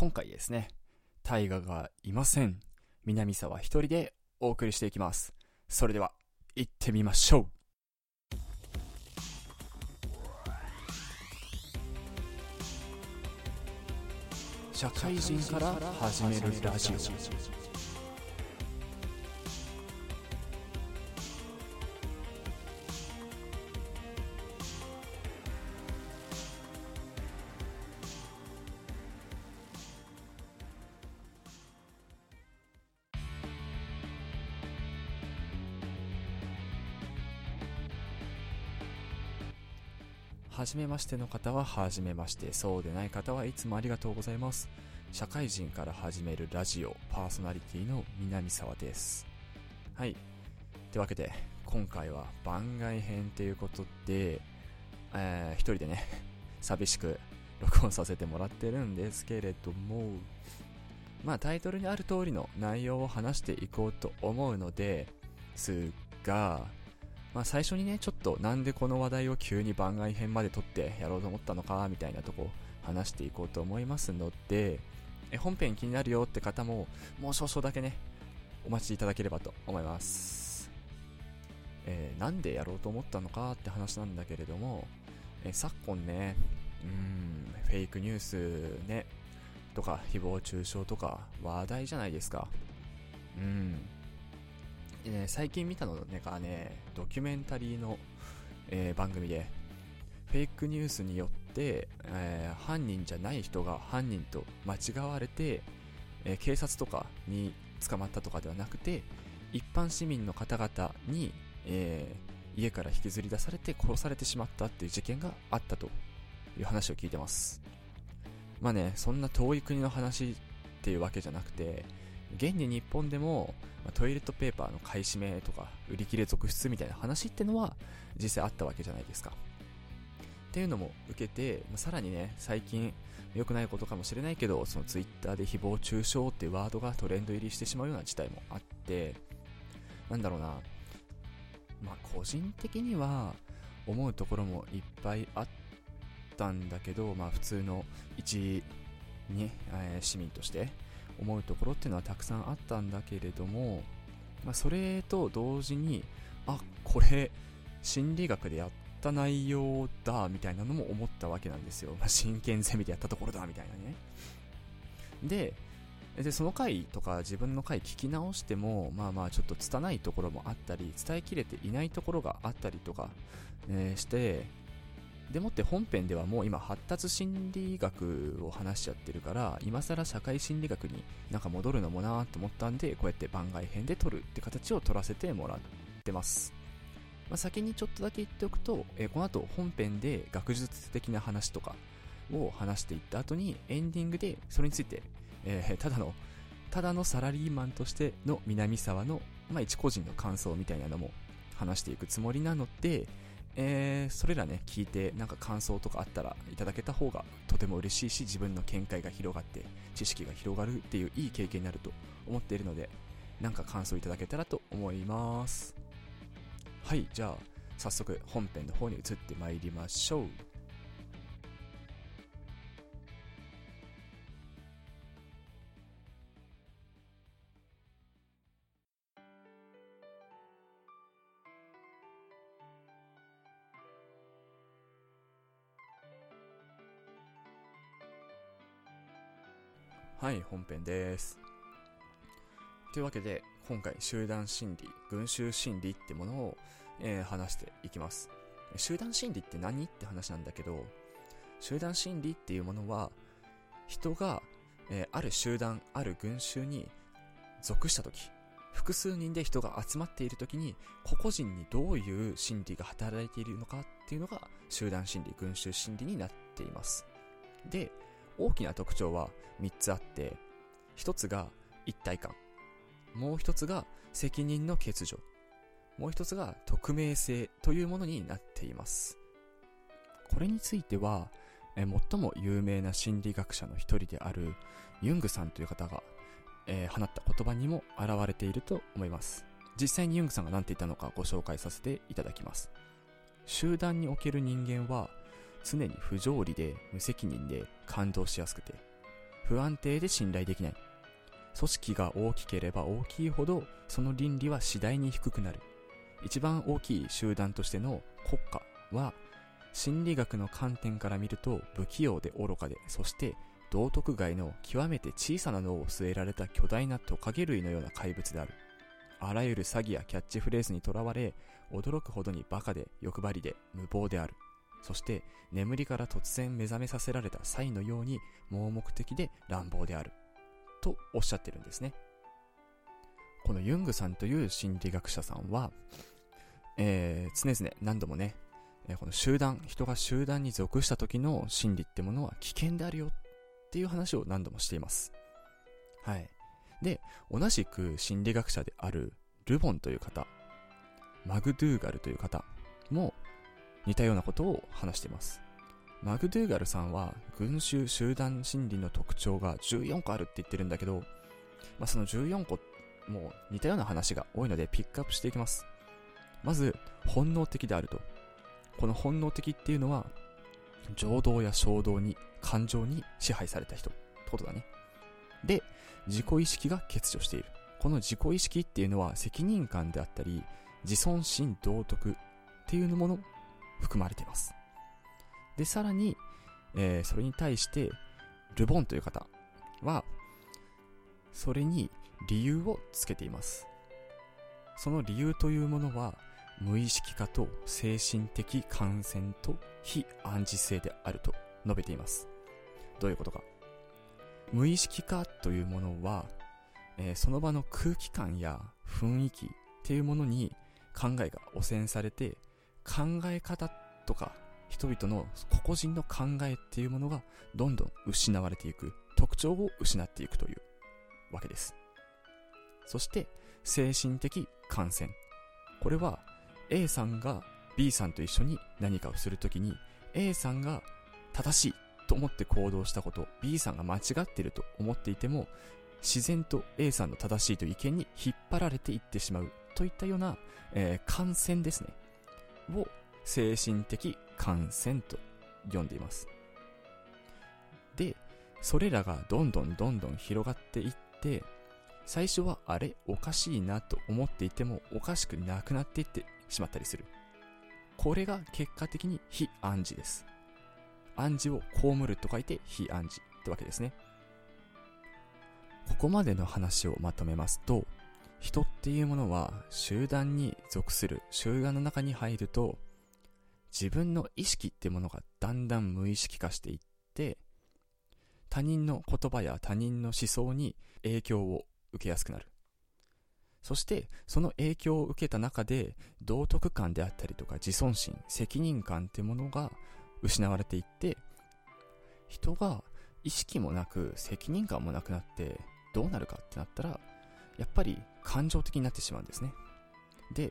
今回ですね、大河がいません。南沢一人でお送りしていきます。それでは、行ってみましょう社会人から始めるラジオじめましての方ははじめまして、そうでない方はいつもありがとうございます。社会人から始めるラジオパーソナリティの南沢です。はい。というわけで、今回は番外編ということで、えー、一人でね、寂しく録音させてもらってるんですけれども、まあタイトルにある通りの内容を話していこうと思うのですが、まあ、最初にね、ちょっとなんでこの話題を急に番外編まで撮ってやろうと思ったのか、みたいなとこ話していこうと思いますので、え本編気になるよって方も、もう少々だけね、お待ちいただければと思います。えー、なんでやろうと思ったのかって話なんだけれども、え昨今ね、うん、フェイクニュースね、とか、誹謗中傷とか話題じゃないですか。うん。でね、最近見たのがね、ドキュメンタリーの、えー、番組で、フェイクニュースによって、えー、犯人じゃない人が犯人と間違われて、えー、警察とかに捕まったとかではなくて、一般市民の方々に、えー、家から引きずり出されて殺されてしまったっていう事件があったという話を聞いてます。まあね、そんな遠い国の話っていうわけじゃなくて、現に日本でも、トイレットペーパーの買い占めとか、売り切れ続出みたいな話ってのは実際あったわけじゃないですか。っていうのも受けて、さらにね、最近良くないことかもしれないけど、そのツイッターで誹謗中傷っていうワードがトレンド入りしてしまうような事態もあって、なんだろうな、まあ個人的には思うところもいっぱいあったんだけど、まあ普通の一、ね、えー、市民として、思うところっていうのはたくさんあったんだけれども、まあ、それと同時にあこれ心理学でやった内容だみたいなのも思ったわけなんですよ、まあ、真剣ゼミでやったところだみたいなね。ででその回とか自分の回聞き直してもまあまあちょっと拙いところもあったり伝えきれていないところがあったりとか、え、してでもって本編ではもう今発達心理学を話しちゃってるから今更社会心理学になんか戻るのもなーって思ったんでこうやって番外編で撮るって形を取らせてもらってます、まあ、先にちょっとだけ言っておくと、えー、この後本編で学術的な話とかを話していった後にエンディングでそれについて、えー、ただのただのサラリーマンとしての南沢の、まあ、一個人の感想みたいなのも話していくつもりなので、えー、それらね、聞いて、なんか感想とかあったらいただけた方がとても嬉しいし、自分の見解が広がって、知識が広がるっていういい経験になると思っているので、なんか感想いただけたらと思います。はい、じゃあ、早速本編の方に移ってまいりましょう。はい、本編です。というわけで、今回集団心理、群衆心理ってものを、えー、話していきます。集団心理って何って話なんだけど、集団心理っていうものは、人が、えー、ある集団、ある群衆に属したとき、複数人で人が集まっているときに、個々人にどういう心理が働いているのかっていうのが、集団心理、群衆心理になっています。で、大きな特徴は3つあって、1つが一体感。もう1つが責任の欠如。もう1つが匿名性というものになっています。これについては、え最も有名な心理学者の一人であるユングさんという方が、えー、放った言葉にも現れていると思います。実際にユングさんが何て言ったのかご紹介させていただきます。集団における人間は常に不条理で無責任で感動しやすくて、不安定で信頼できない。組織が大きければ大きいほど、その倫理は次第に低くなる。一番大きい集団としての国家は、心理学の観点から見ると不器用で愚かで、そして道徳外の極めて小さな脳を据えられた巨大なトカゲ類のような怪物である。あらゆる詐欺やキャッチフレーズにとらわれ、驚くほどにバカで欲張りで無謀である。そして眠りから突然目覚めさせられた際のように盲目的で乱暴である。とおっしゃってるんですね。このユングさんという心理学者さんは、えー、常々何度もね、えこの集団、人が集団に属した時の心理ってものは危険であるよっていう話を何度もしています。はい。で、同じく心理学者であるルボンという方、マグドゥーガルという方も似たようなことを話しています。マグドゥーガルさんは群衆集団心理の特徴が14個あるって言ってるんだけど、まあ、その14個も似たような話が多いのでピックアップしていきます。まず、本能的であると。この本能的っていうのは、情動や衝動に、感情に支配された人ってことだね。で、自己意識が欠如している。この自己意識っていうのは責任感であったり、自尊心道徳っていうもの含まれています。で、さらに、えー、それに対して、ルボンという方は、それに理由をつけています。その理由というものは、無意識化と精神的感染と非暗示性であると述べています。どういうことか。無意識化というものは、えー、その場の空気感や雰囲気っていうものに考えが汚染されて、考え方とか人々の個々人の考えっていうものがどんどん失われていく、特徴を失っていくというわけです。そして、精神的感染。これは A さんが B さんと一緒に何かをするときに A さんが正しいと思って行動したこと、B さんが間違っていると思っていても、自然と A さんの正しいという意見に引っ張られていってしまうといったような、えー、感染ですね。を精神的感染と呼んでいます。で、それらがどんどんどんどん広がっていって、最初はあれおかしいなと思っていてもおかしくなくなっていってしまったりする。これが結果的に非暗示です。暗示を被ると書いて非暗示ってわけですね。ここまでの話をまとめますと、人っていうものは集団に属する、集団の中に入ると、自分の意識ってものがだんだん無意識化していって、他人の言葉や他人の思想に影響を受けやすくなる。そして、その影響を受けた中で、道徳感であったりとか自尊心、責任感ってものが失われていって、人が意識もなく責任感もなくなってどうなるかってなったら、やっぱり感情的になってしまうんですね。で、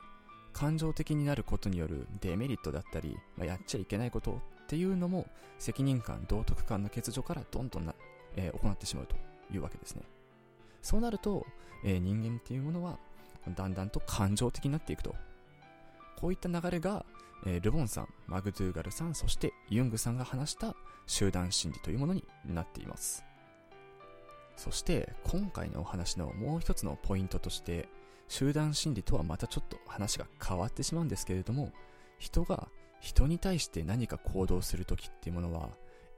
感情的になることによるデメリットだったり、まあ、やっちゃいけないことっていうのも責任感、道徳感の欠如からどんどんな、えー、行ってしまうというわけですね。そうなると、えー、人間っていうものはだんだんと感情的になっていくと。こういった流れが、えー、ルボンさん、マグドゥーガルさん、そしてユングさんが話した集団心理というものになっています。そして今回のお話のもう一つのポイントとして集団心理とはまたちょっと話が変わってしまうんですけれども人が人に対して何か行動するときっていうものは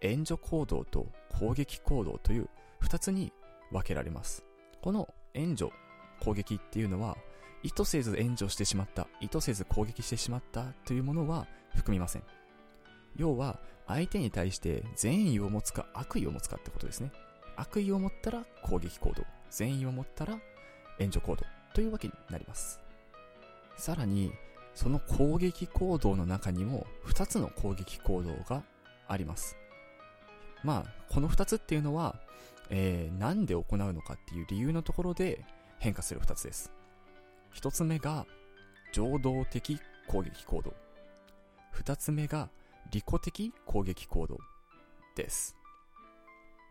援助行動と攻撃行動という二つに分けられます。この援助攻撃っていうのは意図せず援助してしまった意図せず攻撃してしまったというものは含みません。要は相手に対して善意を持つか悪意を持つかってことですね。悪意を持ったら攻撃行動、善意を持ったら援助行動というわけになります。さらに、その攻撃行動の中にも2つの攻撃行動があります。まあ、この2つっていうのは、えー、なんで行うのかっていう理由のところで変化する2つです。1つ目が、情動的攻撃行動。2つ目が、利己的攻撃行動です。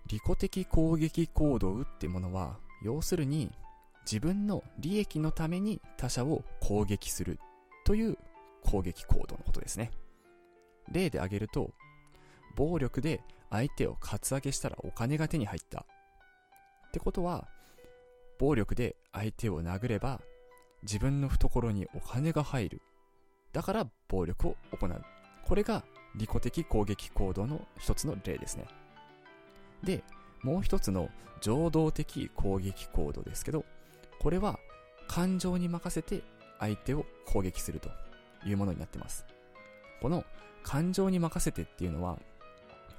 利己的攻撃行動っていうものは、要するに自分の利益のために他者を攻撃するという攻撃行動のことですね。例で挙げると、暴力で相手をカツアゲしたらお金が手に入ったってことは、暴力で相手を殴れば、自分の懐にお金が入る。だから暴力を行う。これが利己的攻撃行動の一つの例ですね。で、もう一つの情動的攻撃行動ですけど、これは感情に任せて相手を攻撃するというものになってます。この感情に任せてっていうのは、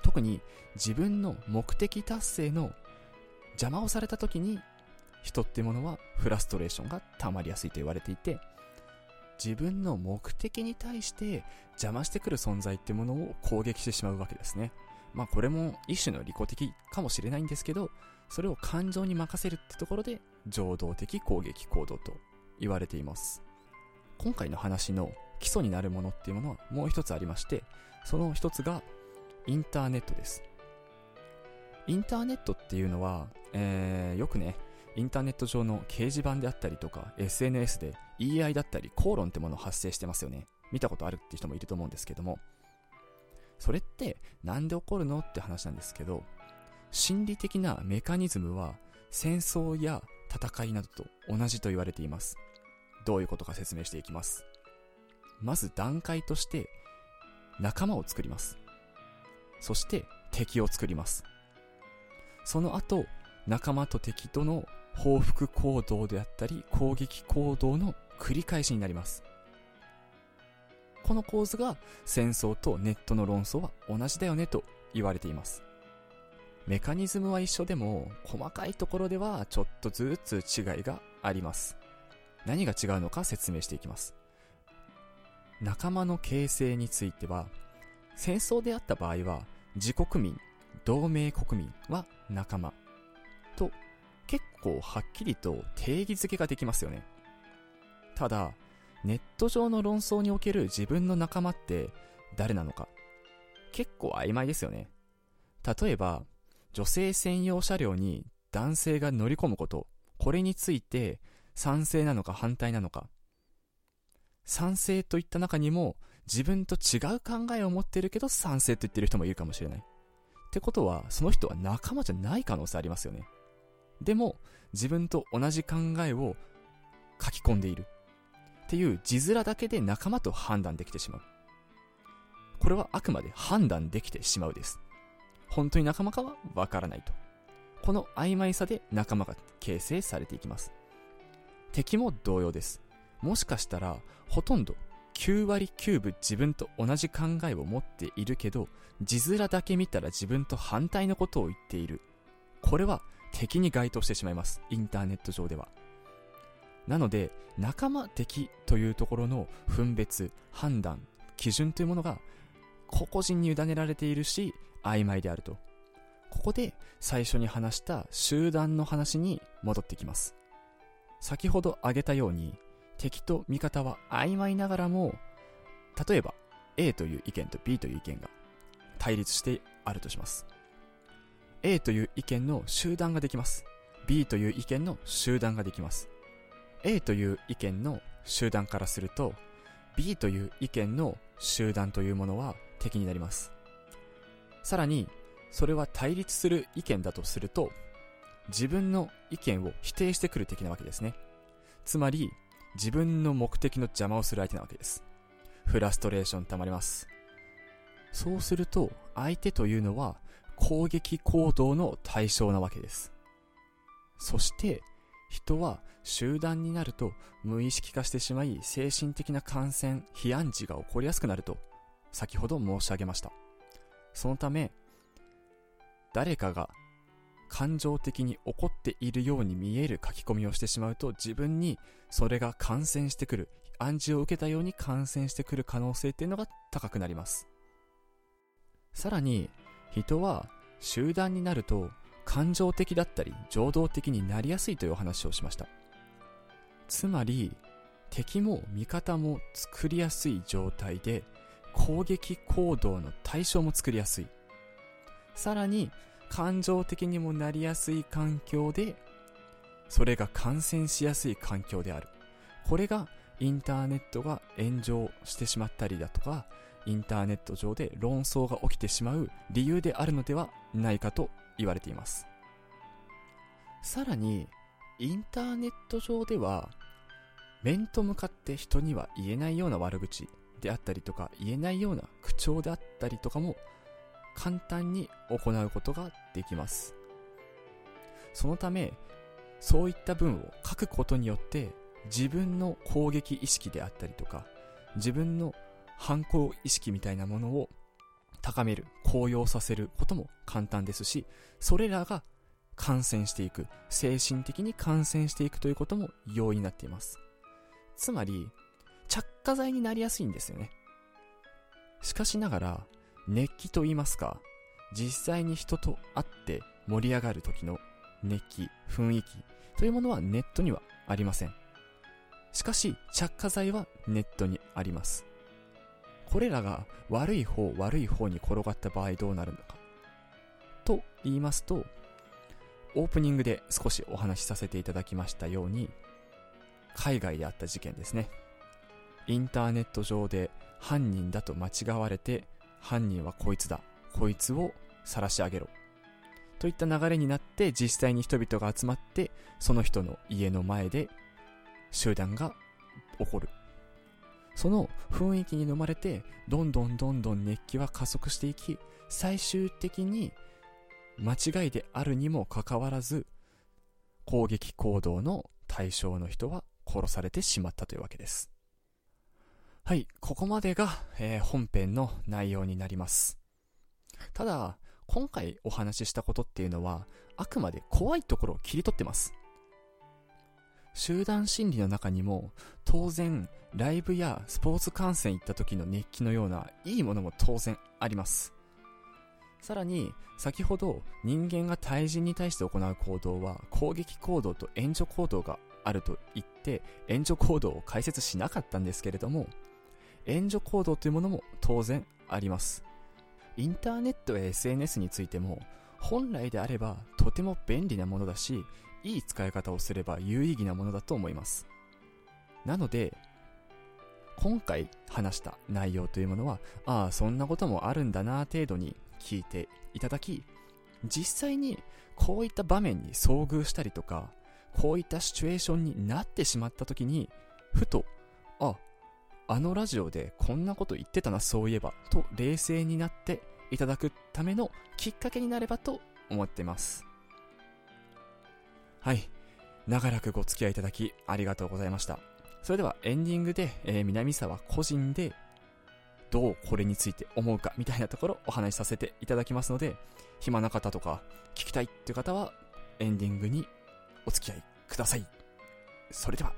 特に自分の目的達成の邪魔をされた時に人っていうものはフラストレーションが溜まりやすいと言われていて自分の目的に対して邪魔してくる存在っていうものを攻撃してしまうわけですねまあこれも一種の利己的かもしれないんですけどそれを感情に任せるってところで情動的攻撃行動と言われています。今回の話の基礎になるものっていうものはもう一つありましてその一つがインターネットです。インターネットっていうのは、えー、よくねインターネット上の掲示板であったりとか SNS で言い合いだったり口論ってもの発生してますよね。見たことあるっていう人もいると思うんですけどもそれってなんで起こるのって話なんですけど心理的なメカニズムは戦争や戦いなどと同じと言われています。どういうことか説明していきます。まず段階として仲間を作ります。そして敵を作ります。その後仲間と敵との報復行動であったり攻撃行動の繰り返しになります。この構図が戦争とネットの論争は同じだよねと言われています。メカニズムは一緒でも細かいところではちょっとずつ違いがあります。何が違うのか説明していきます。仲間の形成については戦争であった場合は自国民同盟国民は仲間。と結構はっきりと定義づけができますよね。ただ、ネット上の論争における自分の仲間って誰なのか結構曖昧ですよね。例えば、女性専用車両に男性が乗り込むこと、これについて賛成なのか反対なのか。賛成といった中にも自分と違う考えを持ってるけど賛成と言ってる人もいるかもしれない。ってことは、その人は仲間じゃない可能性ありますよね。でも、自分と同じ考えを書き込んでいる。っていう字面だけで仲間と判断できてしまう。これはあくまで判断できてしまうです。本当に仲間かはわからないと。この曖昧さで仲間が形成されていきます。敵も同様です。もしかしたら、ほとんど9割9分自分と同じ考えを持っているけど、字面だけ見たら自分と反対のことを言っている。これは敵に該当してしまいます。インターネット上では。なので、仲間敵というところの分別、判断、基準というものが個々人に委ねられているし、曖昧であると。ここで最初に話した集団の話に戻ってきます。先ほど挙げたように、敵と味方は曖昧ながらも、例えば A という意見と B という意見が対立してあるとします。A という意見の集団ができます。B という意見の集団ができます。A という意見の集団からすると、B という意見の集団というものは敵になります。さらに、それは対立する意見だとすると、自分の意見を否定してくる敵なわけですね。つまり、自分の目的の邪魔をする相手なわけです。フラストレーション溜まります。そうすると、相手というのは攻撃行動の対象なわけです。そして、人は集団になると無意識化してしまい精神的な感染、非暗示が起こりやすくなると先ほど申し上げました。そのため、誰かが感情的に怒っているように見える書き込みをしてしまうと自分にそれが感染してくる、暗示を受けたように感染してくる可能性っていうのが高くなります。さらに、人は集団になると感情的だったり情動的になりやすいというお話をしました。つまり、敵も味方も作りやすい状態で攻撃行動の対象も作りやすい。さらに、感情的にもなりやすい環境で、それが感染しやすい環境である。これがインターネットが炎上してしまったりだとか、インターネット上で論争が起きてしまう理由であるのではないかと言われています。さらに、インターネット上では、面と向かって人には言えないような悪口であったりとか、言えないような口調であったりとかも、簡単に行うことができます。そのため、そういった文を書くことによって、自分の攻撃意識であったりとか、自分の反抗意識みたいなものを高める、高揚させることも簡単ですし、それらが感染していく、精神的に感染していくということも容易になっています。つまり、着火剤になりやすいんですよね。しかしながら、熱気と言いますか、実際に人と会って盛り上がる時の熱気、雰囲気というものはネットにはありません。しかし、着火剤はネットにあります。これらが悪い方、悪い方に転がった場合どうなるのか？と言いますと、オープニングで少しお話しさせていただきましたように、海外であった事件ですね。インターネット上で犯人だと間違われて、犯人はこいつだ、こいつを晒し上げろ。といった流れになって実際に人々が集まってその人の家の前で集団が起こるその雰囲気に飲まれて、どんどんどんどん熱気は加速していき、最終的に間違いであるにもかかわらず、攻撃行動の対象の人は殺されてしまったというわけです。はい、ここまでが、えー、本編の内容になります。ただ、今回お話ししたことっていうのは、あくまで怖いところを切り取ってます。集団心理の中にも当然ライブやスポーツ観戦行った時の熱気のようないいものも当然あります。さらに先ほど人間が対人に対して行う行動は攻撃行動と援助行動があると言って援助行動を解説しなかったんですけれども援助行動というものも当然あります。インターネットや SNS についても本来であればとても便利なものだしいい使い方をすれば有意義なものだと思います。なので、今回話した内容というものは、ああ、そんなこともあるんだな程度に聞いていただき、実際にこういった場面に遭遇したりとか、こういったシチュエーションになってしまった時に、ふと、あ、あのラジオでこんなこと言ってたな、そういえば、と冷静になっていただくためのきっかけになればと思ってます。はい。長らくご付き合いいただきありがとうございました。それではエンディングで、えー、南沢個人でどうこれについて思うかみたいなところお話しさせていただきますので、暇な方とか聞きたいっていう方はエンディングにお付き合いください。それでは。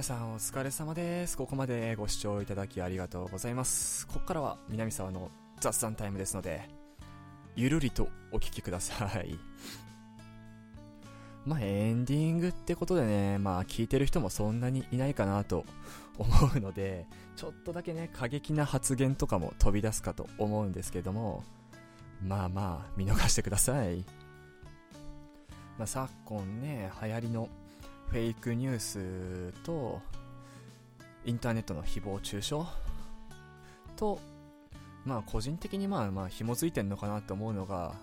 皆さんお疲れ様です。ここまでご視聴いただきありがとうございます。ここからは南沢の雑談タイムですので、ゆるりとお聞きください。まあ、エンディングってことでね、まあ、聞いてる人もそんなにいないかなと思うので、ちょっとだけね、過激な発言とかも飛び出すかと思うんですけども、まあまあ、見逃してください。まあ、昨今ね、流行りのフェイクニュースと、インターネットの誹謗中傷と、まあ個人的にまあまあ紐づいてんのかなと思うのが、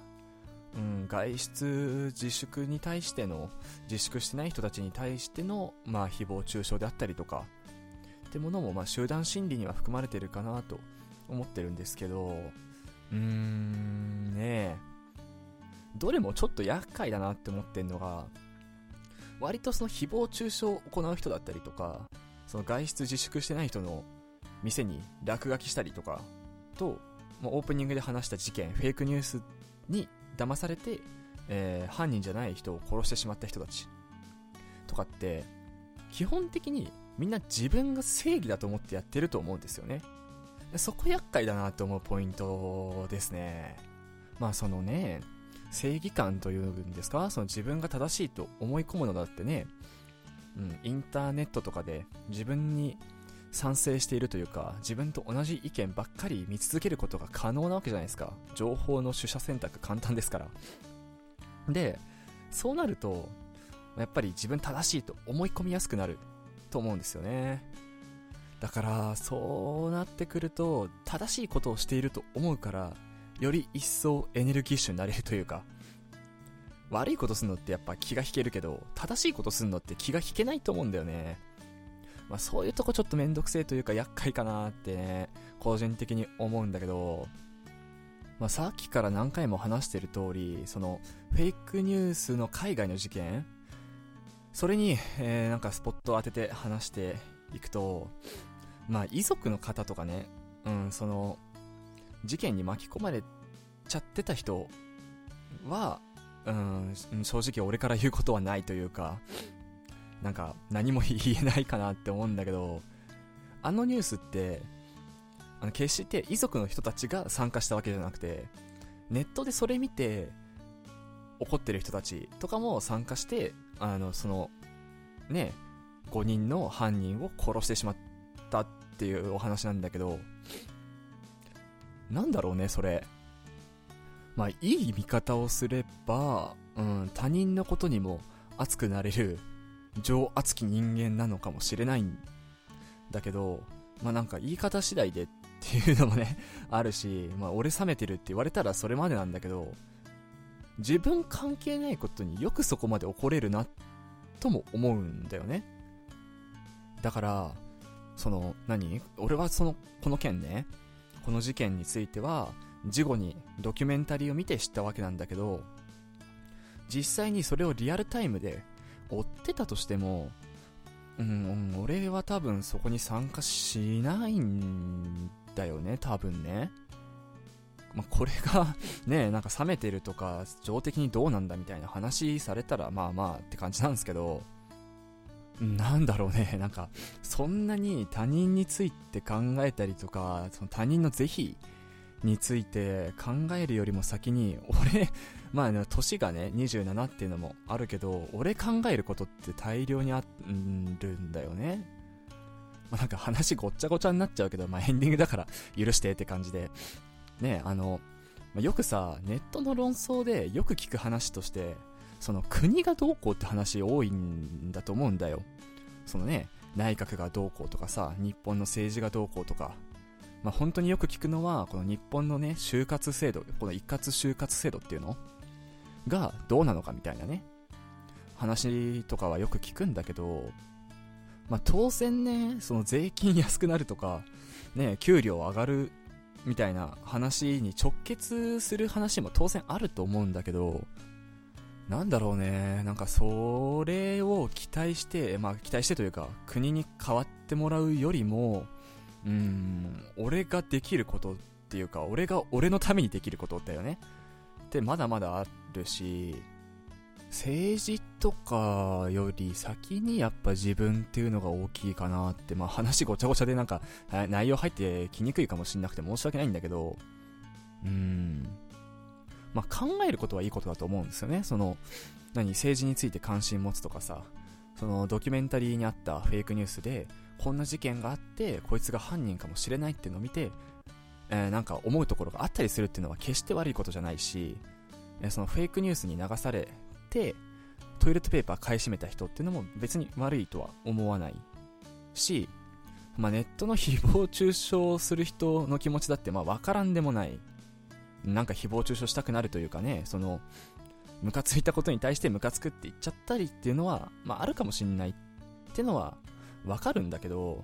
うん、外出自粛に対しての、自粛してない人たちに対しての、まあ誹謗中傷であったりとか、ってものもまあ集団心理には含まれてるかなと思ってるんですけど、うーん、ねえ、どれもちょっと厄介だなって思ってんのが、割とその誹謗中傷を行う人だったりとか、その外出自粛してない人の店に落書きしたりとか、と、まオープニングで話した事件、フェイクニュースに騙されて、えー、犯人じゃない人を殺してしまった人たちとかって、基本的にみんな自分が正義だと思ってやってると思うんですよね。そこ厄介だなと思うポイントですね。まあそのね、正義感というんですか？その自分が正しいと思い込むのだってね、うん、インターネットとかで自分に賛成しているというか、自分と同じ意見ばっかり見続けることが可能なわけじゃないですか。情報の取捨選択簡単ですから。で、そうなると、やっぱり自分正しいと思い込みやすくなると思うんですよね。だから、そうなってくると、正しいことをしていると思うから、より一層エネルギッシュになれるというか、悪いことするのってやっぱ気が引けるけど、正しいことするのって気が引けないと思うんだよね。まあそういうとこちょっとめんどくせえというか厄介かなってね、個人的に思うんだけど、まあさっきから何回も話してる通り、そのフェイクニュースの海外の事件、それに、えー、なんかスポットを当てて話していくと、まあ遺族の方とかね、うん、その、事件に巻き込まれちゃってた人は、うん、正直俺から言うことはないというか、なんか何も言えないかなって思うんだけど、あのニュースって、あの決して遺族の人たちが参加したわけじゃなくて、ネットでそれ見て怒ってる人たちとかも参加して、あの、その、ね、5人の犯人を殺してしまったっていうお話なんだけど、なんだろうね、それ。まあ、いい見方をすれば、うん、他人のことにも熱くなれる情熱き人間なのかもしれないんだけど、まあなんか言い方次第でっていうのもねあるし、まあ俺冷めてるって言われたらそれまでなんだけど、自分関係ないことによくそこまで怒れるな、とも思うんだよね。だから、その、何？俺はその、この件ね、この事件については、事後にドキュメンタリーを見て知ったわけなんだけど、実際にそれをリアルタイムで追ってたとしても、うん、俺は多分そこに参加しないんだよね、多分ね。まあ、これが ね、なんか冷めてるとか、情的にどうなんだみたいな話されたら、まあまあって感じなんですけど、なんだろうね、なんか、そんなに他人について考えたりとか、その他人の是非について考えるよりも先に、俺、まあ、ね、年がね、27っていうのもあるけど、俺考えることって大量にあるんだよね。まあ、なんか話ごっちゃごちゃになっちゃうけど、まあ、エンディングだから 許してって感じで。ね、あの、まあ、よくさ、ネットの論争でよく聞く話として、その国がどうこうって話多いんだと思うんだよ。そのね、内閣がどうこうとかさ、日本の政治がどうこうとか、まあ、本当によく聞くのは、この日本のね、就活制度、この一括就活制度っていうの？がどうなのかみたいなね、話とかはよく聞くんだけど、まあ、当然ね、その税金安くなるとか、ね、給料上がるみたいな話に直結する話も当然あると思うんだけど、なんだろうね、なんかそれを期待して、まあ期待してというか、国に変わってもらうよりも、うん、俺ができることっていうか、俺が俺のためにできることだよね。ってまだまだあるし、政治とかより先にやっぱ自分っていうのが大きいかなって、まあ話ごちゃごちゃでなんか内容入ってきにくいかもしんなくて申し訳ないんだけど、うーん。まあ考えることはいいことだと思うんですよね。その、何、政治について関心持つとかさ、そのドキュメンタリーにあったフェイクニュースで、こんな事件があって、こいつが犯人かもしれないっていうのを見て、えー、なんか思うところがあったりするっていうのは決して悪いことじゃないし、えー、そのフェイクニュースに流されて、トイレットペーパー買い占めた人っていうのも別に悪いとは思わないし、まあ、ネットの誹謗中傷する人の気持ちだってまあ分からんでもない。なんか誹謗中傷したくなるというかね、その、ムカついたことに対してムカつくって言っちゃったりっていうのは、まああるかもしんないってのはわかるんだけど、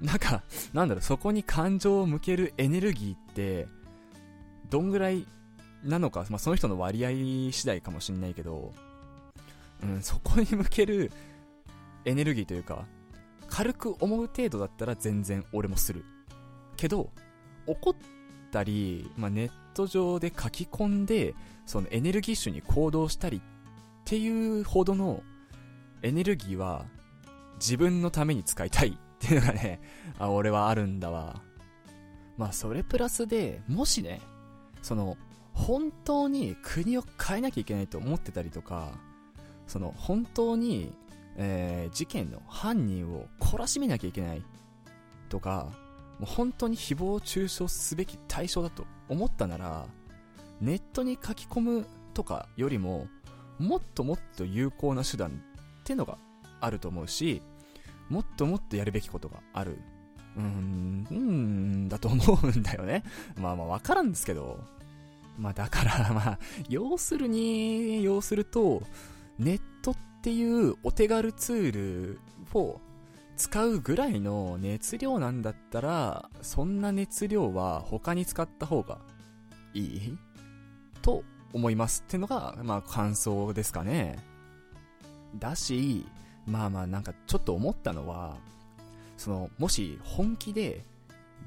なんか、なんだろう、そこに感情を向けるエネルギーって、どんぐらいなのか、まあ、その人の割合次第かもしんないけど、うん、そこに向けるエネルギーというか、軽く思う程度だったら全然俺もする。けど、怒ったり、まあ、ネット上で書き込んで、そのエネルギッシュに行動したりっていうほどのエネルギーは自分のために使いたいっていうのがね、あ、俺はあるんだわ。まあ、それプラスで、もしね、その、本当に国を変えなきゃいけないと思ってたりとか、その、本当に、えー、事件の犯人を懲らしめなきゃいけないとか、もう本当に誹謗中傷すべき対象だと思ったなら、ネットに書き込むとかよりも、もっともっと有効な手段ってのがあると思うし、もっともっとやるべきことがある。うーん、うーん、だと思うんだよね。まあまあわからんですけど。まあだから まあ、要するに、要すると、ネットっていうお手軽ツールを使うぐらいの熱量なんだったら、そんな熱量は他に使った方がいい？と思いますってのが、まあ感想ですかね。だし、まあまあなんかちょっと思ったのは、その、もし本気で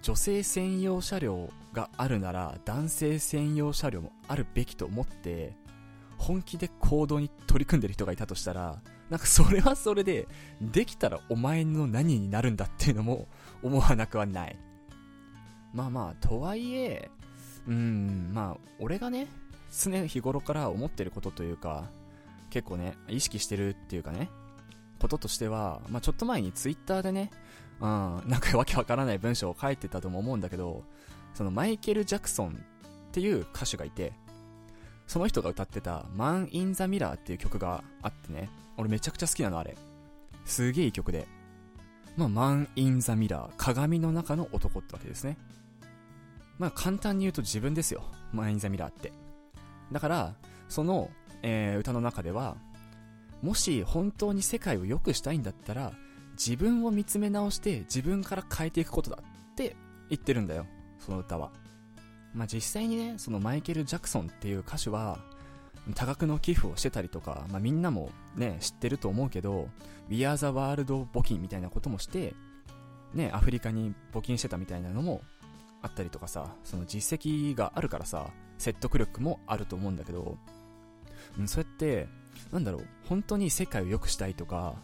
女性専用車両があるなら男性専用車両もあるべきと思って本気で行動に取り組んでる人がいたとしたらなんかそれはそれでできたらお前の何になるんだっていうのも思わなくはない。まあまあとはいえうんまあ俺がね常日頃から思ってることというか結構ね意識してるっていうかねこととしては、まあ、ちょっと前にツイッターでね、うん、なんかわけわからない文章を書いてたとも思うんだけど、そのマイケル・ジャクソンっていう歌手がいて、その人が歌ってた Man in the Mirror っていう曲があってね、俺めちゃくちゃ好きなのあれ。すげえいい曲で。まあ、Man in the Mirror、鏡の中の男ってわけですね。まあ簡単に言うと自分ですよ。Man in the Mirror って。だから、その、えー、歌の中では、もし本当に世界を良くしたいんだったら、自分を見つめ直して自分から変えていくことだって言ってるんだよ。その歌は。まあ、実際にね、そのマイケル・ジャクソンっていう歌手は、多額の寄付をしてたりとか、まあ、みんなもね、知ってると思うけど、We Are the World 募金みたいなこともして、ね、アフリカに募金してたみたいなのもあったりとかさ、その実績があるからさ、説得力もあると思うんだけど、そうやって、なんだろう、本当に世界を良くしたいとか、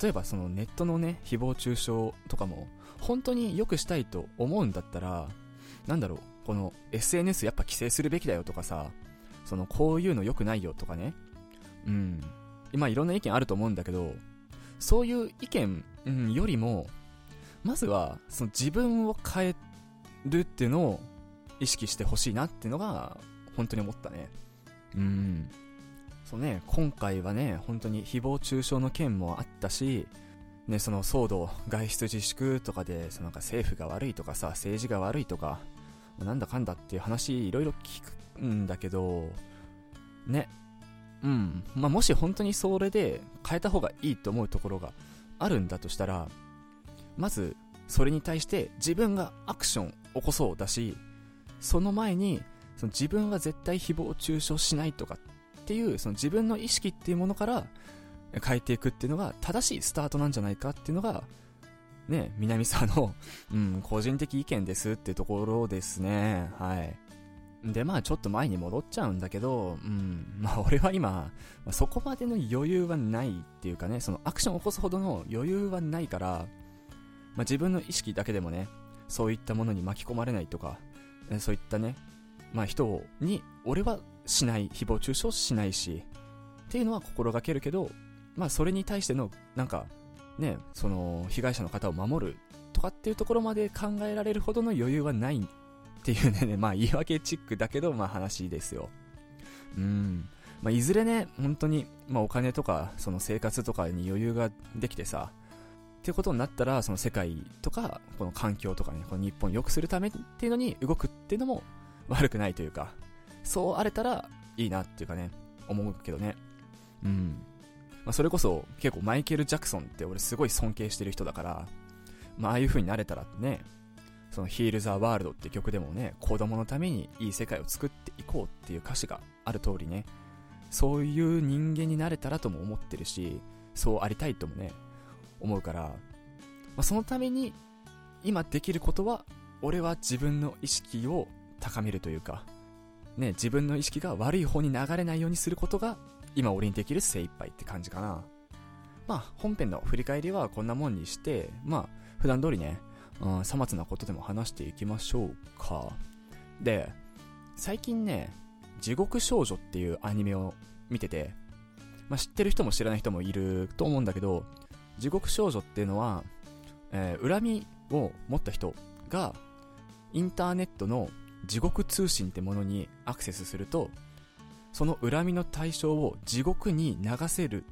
例えばそのネットのね、誹謗中傷とかも、本当に良くしたいと思うんだったら、なんだろう、この SNS やっぱ規制するべきだよとかさ、そのこういうの良くないよとかね、うん、今いろんな意見あると思うんだけど、そういう意見、うん、よりも、まずはその自分を変えるっていうのを意識してほしいなっていうのが本当に思ったね。うん。そうね、今回はね、本当に誹謗中傷の件もあったし、ね、その騒動、外出自粛とかで、そのなんか政府が悪いとかさ、政治が悪いとか、なんだかんだっていう話いろいろ聞くんだけど、ね、うん、まあ、もし本当にそれで変えた方がいいと思うところがあるんだとしたら、まず、それに対して自分がアクション起こそうだし、その前に、その自分は絶対誹謗中傷しないとかっていうその自分の意識っていうものから変えていくっていうのが正しいスタートなんじゃないかっていうのがね、南沢の、うん、個人的意見ですってところですね。はい。で、まあちょっと前に戻っちゃうんだけど、うん、まあ 俺は今、そこまでの余裕はないっていうかね、そのアクションを起こすほどの余裕はないから、まあ自分の意識だけでもね、そういったものに巻き込まれないとか、そういったね、まあ人に、俺はしない、誹謗中傷しないし、っていうのは心がけるけど、まあそれに対しての、なんか、ね、その、被害者の方を守るとかっていうところまで考えられるほどの余裕はないっていうね、まあ言い訳チックだけど、まあ話ですよ。うん。まあいずれね、本当に、まあお金とか、その生活とかに余裕ができてさ、っていうことになったら、その世界とか、この環境とかね、この日本を良くするためっていうのに動くっていうのも悪くないというか、そうあれたらいいなっていうかね、思うけどね。うん。まあ、それこそ結構マイケル・ジャクソンって俺すごい尊敬してる人だから、まあああいう風になれたらね、その Heal the World って曲でもね、子供のためにいい世界を作っていこうっていう歌詞がある通りね、そういう人間になれたらとも思ってるし、そうありたいともね、思うから、まあ、そのために今できることは、俺は自分の意識を高めるというか、ね、自分の意識が悪い方に流れないようにすることが、今俺にできる精一杯って感じかな。まあ、本編の振り返りはこんなもんにして、まあ、普段通りね、うん、さまつなことでも話していきましょうか。で、最近ね、地獄少女っていうアニメを見てて、まあ、知ってる人も知らない人もいると思うんだけど、地獄少女っていうのは、えー、恨みを持った人がインターネットの地獄通信ってものにアクセスするとその恨みの対象を地獄に流せる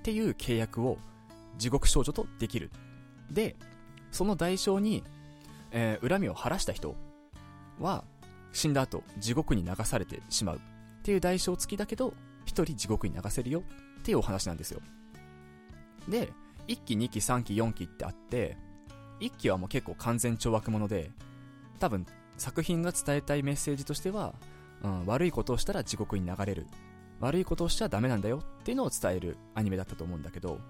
っていう契約を地獄少女とできる。でその代償に、えー、恨みを晴らした人は死んだ後地獄に流されてしまうっていう代償付きだけど一人地獄に流せるよっていうお話なんですよ。で1期2期3期4期ってあって1期はもう結構完全懲悪者で多分作品が伝えたいメッセージとしては、うん、悪いことをしたら地獄に流れる。悪いことをしちゃダメなんだよ。っていうのを伝えるアニメだったと思うんだけど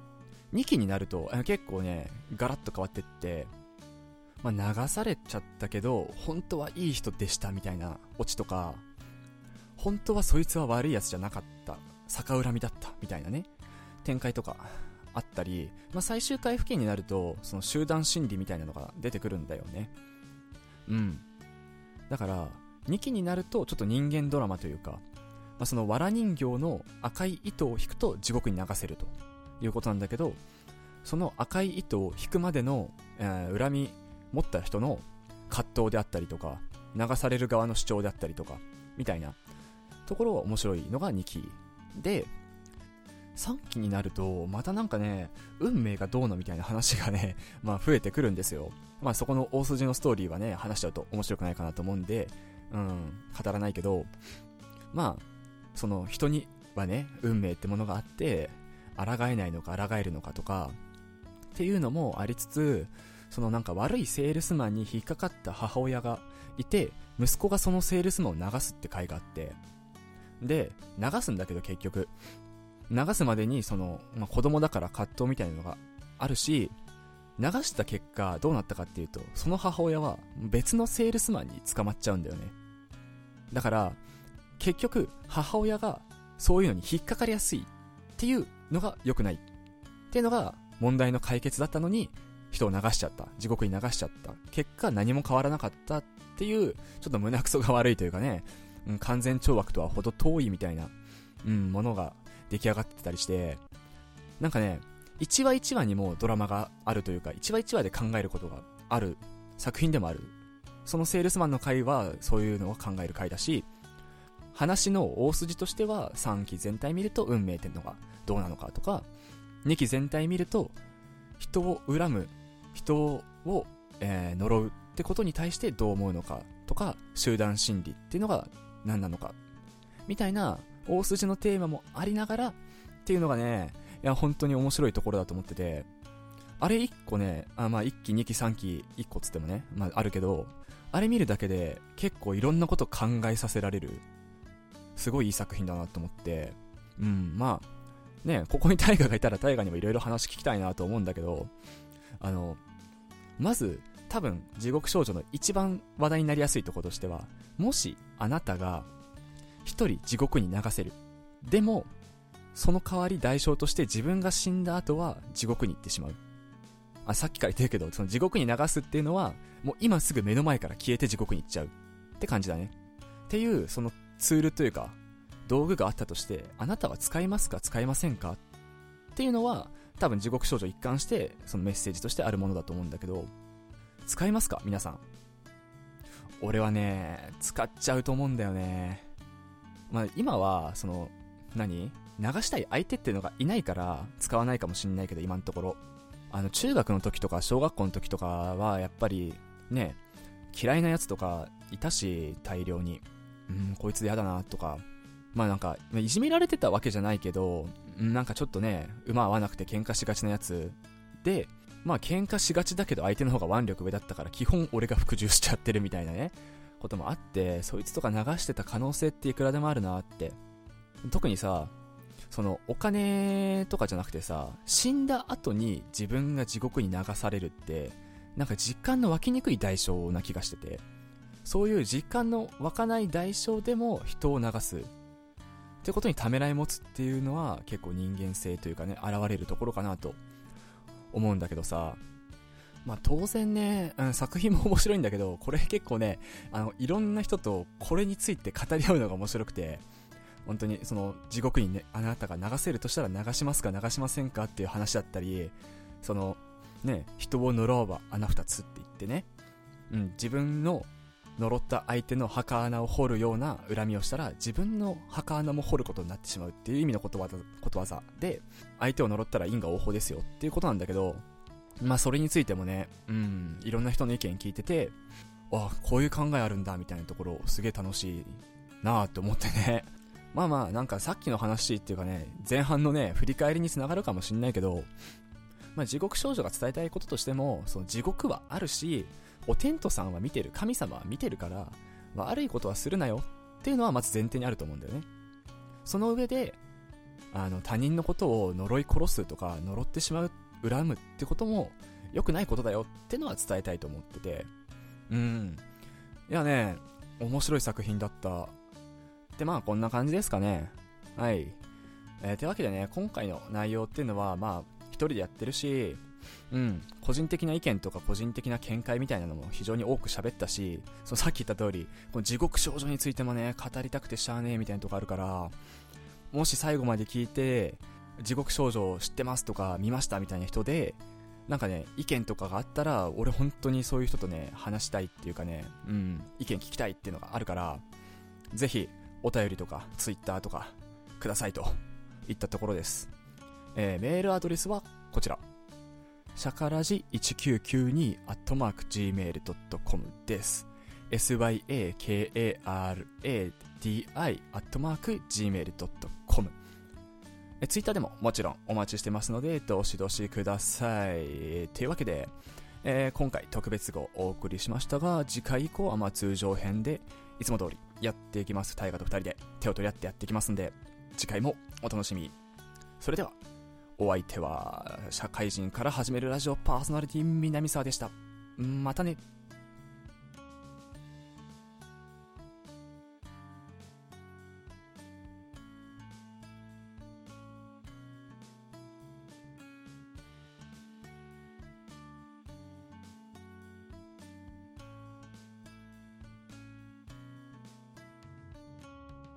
2期になると結構ねガラッと変わってって、まあ、流されちゃったけど本当はいい人でしたみたいなオチとか本当はそいつは悪いやつじゃなかった逆恨みだったみたいなね展開とかあったり、まあ、最終回付近になるとその集団心理みたいなのが出てくるんだよね。うん。だから2期になるとちょっと人間ドラマというか、まあ、その藁人形の赤い糸を引くと地獄に流せるということなんだけどその赤い糸を引くまでの、えー、恨み持った人の葛藤であったりとか流される側の主張であったりとかみたいなところが面白いのが2期で3期になると、またなんかね、運命がどうのみたいな話がね、まあ増えてくるんですよ。まあそこの大筋のストーリーはね、話しちゃうと面白くないかなと思うんで、うん、語らないけど、まあ、その人にはね、運命ってものがあって、抗えないのか抗えるのかとか、っていうのもありつつ、そのなんか悪いセールスマンに引っかかった母親がいて、息子がそのセールスマンを流すって回があって、で、流すんだけど結局、流すまでにその、まあ、子供だから葛藤みたいなのがあるし、流した結果どうなったかっていうと、その母親は別のセールスマンに捕まっちゃうんだよね。だから、結局母親がそういうのに引っかかりやすいっていうのが良くないっていうのが問題の解決だったのに人を流しちゃった。地獄に流しちゃった。結果何も変わらなかったっていう、ちょっと胸くそが悪いというかね、うん、完全懲悪とは程遠いみたいな、うん、ものが出来上がってたりして、なんかね、1話1話にもドラマがあるというか、1話1話で考えることがある作品でもある。そのセールスマンの回はそういうのを考える回だし、話の大筋としては3期全体見ると運命ってのがどうなのかとか、2期全体見ると人を恨む、人を、えー、呪うってことに対してどう思うのかとか、集団心理っていうのが何なのか、みたいな大筋のテーマもありながらっていうのがね、いや、本当に面白いところだと思ってて、あれ1個ね、あまあ1期、2期、3期、1個つってもね、まああるけど、あれ見るだけで結構いろんなこと考えさせられる、すごいいい作品だなと思って、うん、まあ、ね、ここに大河がいたら大河にもいろいろ話聞きたいなと思うんだけど、あの、まず、多分、地獄少女の一番話題になりやすいところとしては、もしあなたが一人地獄に流せる。でも、その代わり代償として自分が死んだ後は地獄に行ってしまう。あ、さっきから言ってるけど、その地獄に流すっていうのは、もう今すぐ目の前から消えて地獄に行っちゃう。って感じだね。っていう、そのツールというか、道具があったとして、あなたは使いますか？使いませんか？っていうのは、多分地獄少女一貫して、そのメッセージとしてあるものだと思うんだけど、使いますか？皆さん。俺はね、使っちゃうと思うんだよね。まあ今は、その、何？流したい相手っていうのがいないから使わないかもしんないけど、今のところ。あの、中学の時とか小学校の時とかは、やっぱり、ね、嫌いなやつとかいたし、大量に。うん、こいつ嫌だな、とか。まあなんか、いじめられてたわけじゃないけど、なんかちょっとね、馬合わなくて喧嘩しがちなやつで、まあ喧嘩しがちだけど相手の方が腕力上だったから基本俺が服従しちゃってるみたいなね、こともあって、そいつとか流してた可能性っていくらでもあるなって。特にさ、そのお金とかじゃなくてさ、死んだ後に自分が地獄に流されるって、なんか実感の湧きにくい代償な気がしてて、そういう実感の湧かない代償でも人を流す。ってことにためらい持つっていうのは結構人間性というかね、現れるところかなと思うんだけどさ、まあ当然ね、うん、作品も面白いんだけど、これ結構ね、あの、いろんな人とこれについて語り合うのが面白くて、本当にその地獄にね、あなたが流せるとしたら流しますか流しませんかっていう話だったり、その、ね、人を呪わば穴二つって言ってね、うん、自分の呪った相手の墓穴を掘るような恨みをしたら自分の墓穴も掘ることになってしまうっていう意味のことわざことわざで相手を呪ったら因果応報ですよっていうことなんだけどまあそれについてもねうんいろんな人の意見聞いててあこういう考えあるんだみたいなところすげえ楽しいなあって思ってね。まあまあなんかさっきの話っていうかね前半のね振り返りにつながるかもしんないけどまあ、地獄少女が伝えたいこととしてもその地獄はあるしお天道さんは見てる、神様は見てるから、悪いことはするなよっていうのはまず前提にあると思うんだよね。その上で、あの、他人のことを呪い殺すとか、呪ってしまう、恨むってことも良くないことだよってのは伝えたいと思ってて。うん。いやね、面白い作品だった。で、まあこんな感じですかね。はい。えー、というわけでね、今回の内容っていうのは、まあ、一人でやってるし、うん、個人的な意見とか個人的な見解みたいなのも非常に多く喋ったし、そのさっき言った通り、この地獄少女についてもね、語りたくてしゃあねえみたいなとこあるから、もし最後まで聞いて、地獄少女を知ってますとか見ましたみたいな人で、なんかね、意見とかがあったら、俺本当にそういう人とね、話したいっていうかね、うん、意見聞きたいっていうのがあるから、ぜひ、お便りとか、ツイッターとか、くださいと、いったところです。えー、メールアドレスはこちら。シャカラジ1992アットマーク gmail.com です。syakaradi アットマーク gmail.com ツイッターでももちろんお待ちしてますので、どしどしください。というわけで、えー、今回特別号お送りしましたが、次回以降はま通常編で、いつも通りやっていきます。大河と二人で手を取り合ってやっていきますんで、次回もお楽しみそれでは、お相手は、社会人から始めるラジオパーソナリティ南沢でした。またね。